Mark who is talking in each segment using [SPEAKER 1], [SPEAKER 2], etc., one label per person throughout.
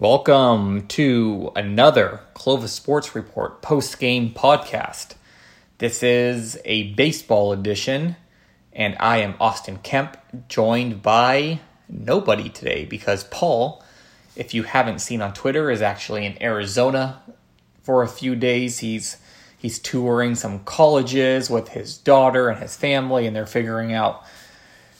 [SPEAKER 1] Welcome to another Clovis Sports Report post game podcast. This is a baseball edition, and I am Austin Kemp, joined by nobody today because Paul, if you haven't seen on Twitter, is actually in Arizona for a few days. He's he's touring some colleges with his daughter and his family, and they're figuring out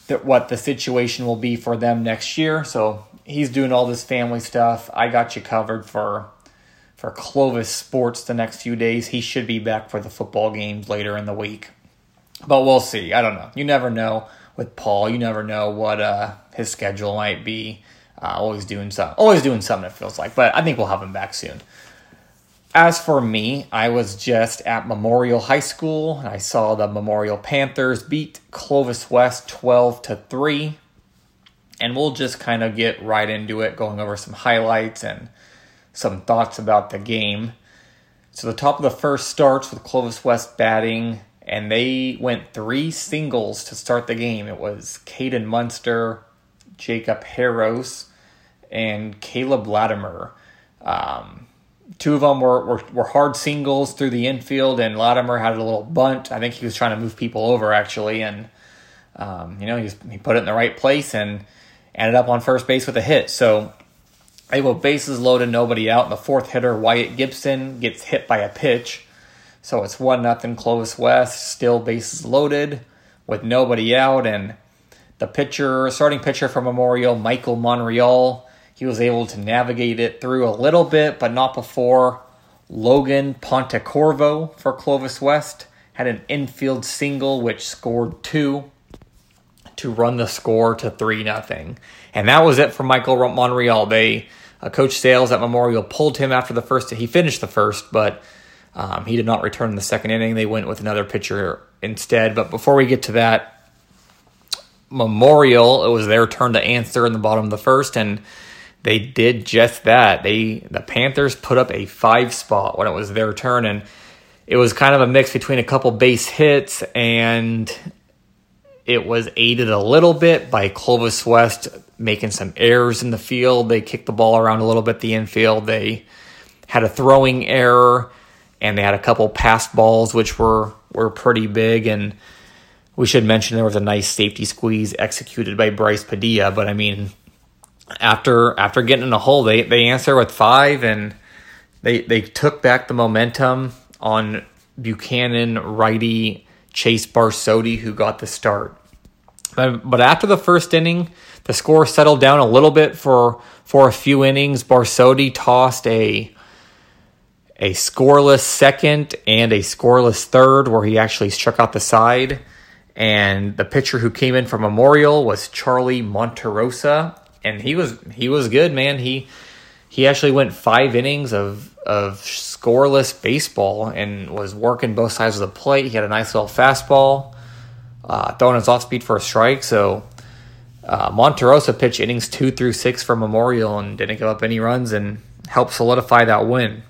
[SPEAKER 1] that what the situation will be for them next year. So he's doing all this family stuff. I got you covered for for Clovis Sports the next few days. He should be back for the football games later in the week. But we'll see. I don't know. You never know with Paul. You never know what uh, his schedule might be. Uh, always doing something. Always doing something. It feels like. But I think we'll have him back soon. As for me, I was just at Memorial High School. And I saw the Memorial Panthers beat Clovis West 12 to 3 and we'll just kind of get right into it, going over some highlights and some thoughts about the game. So the top of the first starts with Clovis West batting, and they went three singles to start the game. It was Caden Munster, Jacob Harros, and Caleb Latimer. Um, two of them were, were, were hard singles through the infield, and Latimer had a little bunt. I think he was trying to move people over actually, and um, you know he, he put it in the right place and ended up on first base with a hit. So they were bases loaded, nobody out. And the fourth hitter, Wyatt Gibson, gets hit by a pitch. So it's one nothing Clovis West, still bases loaded with nobody out. And the pitcher, starting pitcher for Memorial, Michael Monreal, he was able to navigate it through a little bit, but not before Logan Pontecorvo for Clovis West had an infield single which scored two to run the score to 3 nothing. And that was it for Michael Monreal. They uh, Coach Sales at Memorial pulled him after the first. He finished the first, but um, he did not return in the second inning. They went with another pitcher instead. But before we get to that, Memorial, it was their turn to answer in the bottom of the first, and they did just that. They the Panthers put up a five spot when it was their turn, and it was kind of a mix between a couple base hits and it was aided a little bit by Clovis West making some errors in the field. They kicked the ball around a little bit the infield. They had a throwing error and they had a couple pass balls which were were pretty big and we should mention there was a nice safety squeeze executed by Bryce Padilla, but I mean after after getting in a hole they they answer with 5 and they they took back the momentum on Buchanan righty Chase Barsotti who got the start. But, after the first inning, the score settled down a little bit for for a few innings. Barsotti tossed a a scoreless second and a scoreless third, where he actually struck out the side. And the pitcher who came in from Memorial was Charlie Monterosa, and he was he was good, man. He he actually went five innings of of scoreless baseball and was working both sides of the plate. He had a nice little fastball uh, throwing his off speed for a strike. So uh, Monterosa pitched innings two through six for Memorial and didn't give up any runs and helped solidify that win.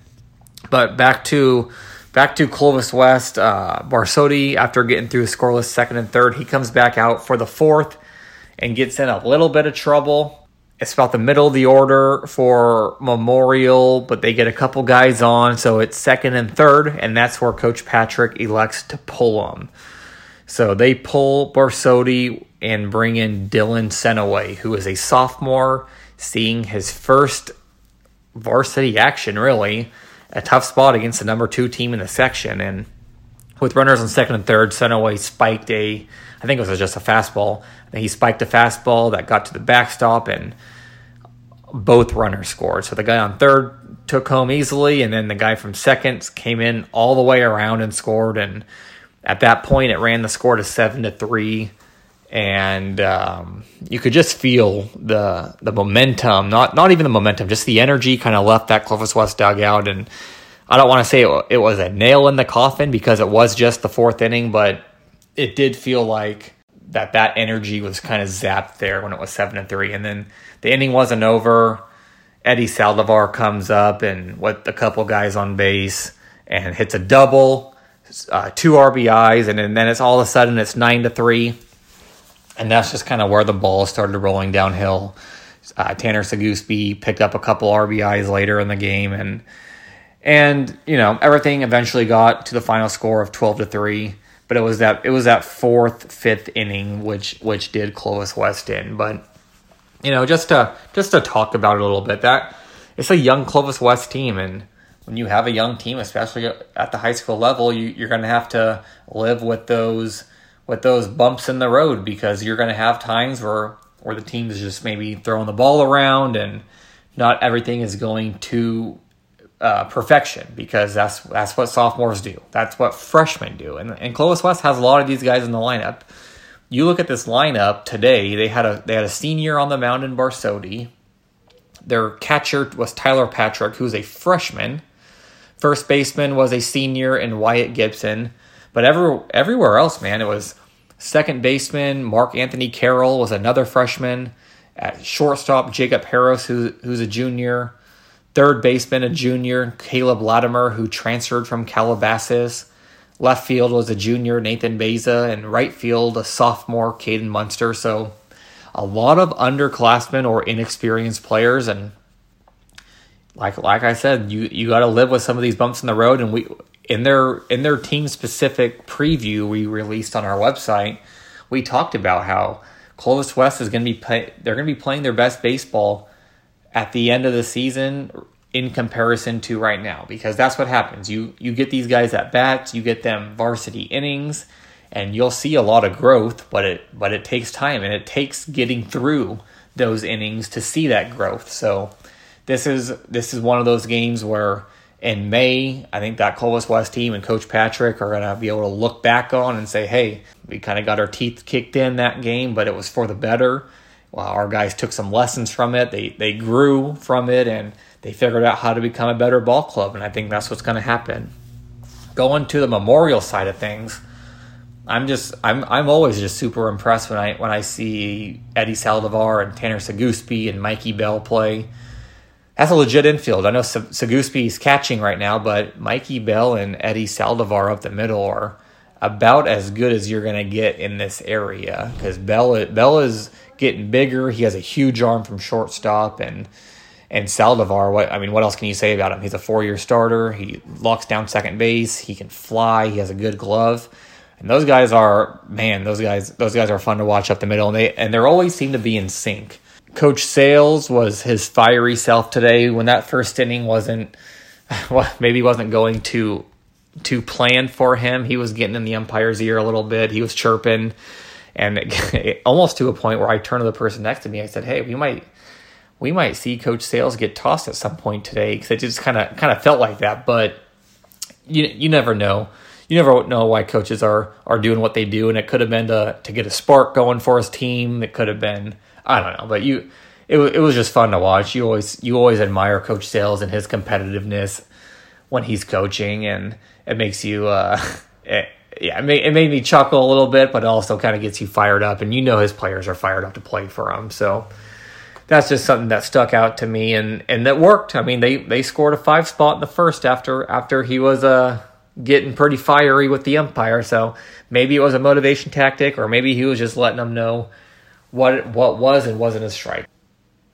[SPEAKER 1] But back to back to Clovis West, uh, Barsotti after getting through scoreless second and third, he comes back out for the fourth and gets in a little bit of trouble. It's about the middle of the order for Memorial, but they get a couple guys on, so it's second and third, and that's where Coach Patrick elects to pull them. So they pull Barsotti and bring in Dylan Senaway, who is a sophomore, seeing his first varsity action, really. A tough spot against the number two team in the section. And with runners on second and third, Senaway spiked a, I think it was just a fastball. he spiked a fastball that got to the backstop, and both runners scored. So the guy on third took home easily, and then the guy from second came in all the way around and scored. And at that point, it ran the score to seven to three, and um, you could just feel the the momentum. Not not even the momentum, just the energy kind of left that Clovis West dugout. And I don't want to say it, it was a nail in the coffin because it was just the fourth inning, but it did feel like that that energy was kind of zapped there when it was seven to three, and then the inning wasn't over. Eddie Saldivar comes up and with a couple guys on base and hits a double uh, two RBIs, and, and then it's all of a sudden it's nine to three, and that's just kind of where the ball started rolling downhill. Uh, Tanner Seguspie picked up a couple RBIs later in the game, and and you know everything eventually got to the final score of twelve to three. But it was that it was that fourth, fifth inning which which did Clovis West in. But you know just to just to talk about it a little bit that it's a young Clovis West team, and when you have a young team, especially at the high school level, you, you're going to have to live with those with those bumps in the road because you're going to have times where where the team is just maybe throwing the ball around and not everything is going to uh, perfection because that's that's what sophomores do. That's what freshmen do. And and Clovis West has a lot of these guys in the lineup. You look at this lineup today. They had a they had a senior on the mound in Barsotti. Their catcher was Tyler Patrick, who's a freshman. First baseman was a senior in Wyatt Gibson. But every, everywhere else, man, it was second baseman Mark Anthony Carroll was another freshman. At shortstop, Jacob Harris, who, who's a junior. Third baseman, a junior, Caleb Latimer, who transferred from Calabasas. Left field was a junior, Nathan Beza, and right field, a sophomore, Caden Munster. So a lot of underclassmen or inexperienced players, and like like I said, you you got to live with some of these bumps in the road. And we in their in their team specific preview we released on our website, we talked about how Clovis West is to be play, they're going to be playing their best baseball at the end of the season in comparison to right now because that's what happens. You you get these guys at bats, you get them varsity innings and you'll see a lot of growth, but it but it takes time and it takes getting through those innings to see that growth. So this is this is one of those games where in May, I think that Clovis West team and Coach Patrick are going to be able to look back on and say, hey, we kind of got our teeth kicked in that game, but it was for the better. Well, our guys took some lessons from it. They they grew from it and they figured out how to become a better ball club, and I think that's what's going to happen. Going to the memorial side of things, I'm just I'm I'm always just super impressed when I when I see Eddie Saldivar and Tanner Seguspie and Mikey Bell play that's a legit infield. I know Seguspie's catching right now, but Mikey Bell and Eddie Saldivar up the middle are about as good as you're going to get in this area because Bell Bell is getting bigger. He has a huge arm from shortstop, and and Saldivar. What I mean, what else can you say about him? He's a four year starter. He locks down second base. He can fly. He has a good glove. And those guys are man. Those guys. Those guys are fun to watch up the middle, and they and they always seem to be in sync. Coach Sales was his fiery self today when that first inning wasn't well, maybe wasn't going to to plan for him. He was getting in the umpire's ear a little bit. He was chirping, and almost to a point where I turned to the person next to me. I said, "Hey, we might." We might see Coach Sales get tossed at some point today because it just kind of kind of felt like that. But you you never know you never know why coaches are are doing what they do, and it could have been to to get a spark going for his team. It could have been I don't know, but you, it it was just fun to watch. You always you always admire Coach Sales and his competitiveness when he's coaching, and it makes you, uh, it, yeah, it made, it made me chuckle a little bit, but also kind of gets you fired up, and you know his players are fired up to play for him, so. That's just something that stuck out to me, and, and that worked. I mean, they, they scored a five spot in the first after after he was uh, getting pretty fiery with the umpire. So maybe it was a motivation tactic, or maybe he was just letting them know what what was and wasn't a strike.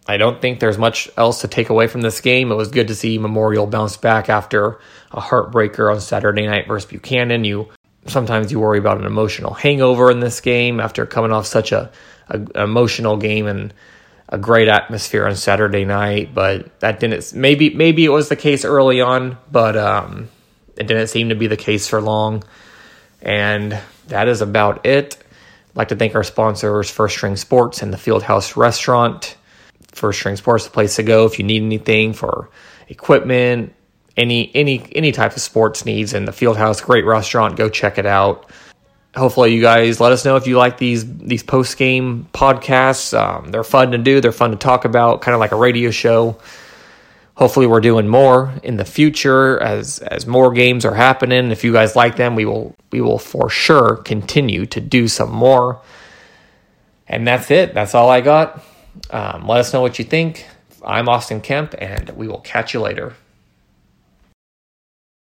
[SPEAKER 1] I don't think there's much else to take away from this game. It was good to see Memorial bounce back after a heartbreaker on Saturday night versus Buchanan. You sometimes you worry about an emotional hangover in this game after coming off such a, a emotional game and a great atmosphere on Saturday night, but that didn't maybe maybe it was the case early on, but um, it didn't seem to be the case for long. And that is about it. I'd like to thank our sponsors, First String Sports and the Fieldhouse Restaurant. First String Sports, the place to go if you need anything for equipment, any any any type of sports needs. And the Fieldhouse, great restaurant. Go check it out. Hopefully, you guys let us know if you like these these post game podcasts. Um, they're fun to do. They're fun to talk about, kind of like a radio show hopefully we're doing more in the future as as more games are happening if you guys like them we will we will for sure continue to do some more and that's it that's all i got um, let us know what you think i'm austin kemp and we will catch you later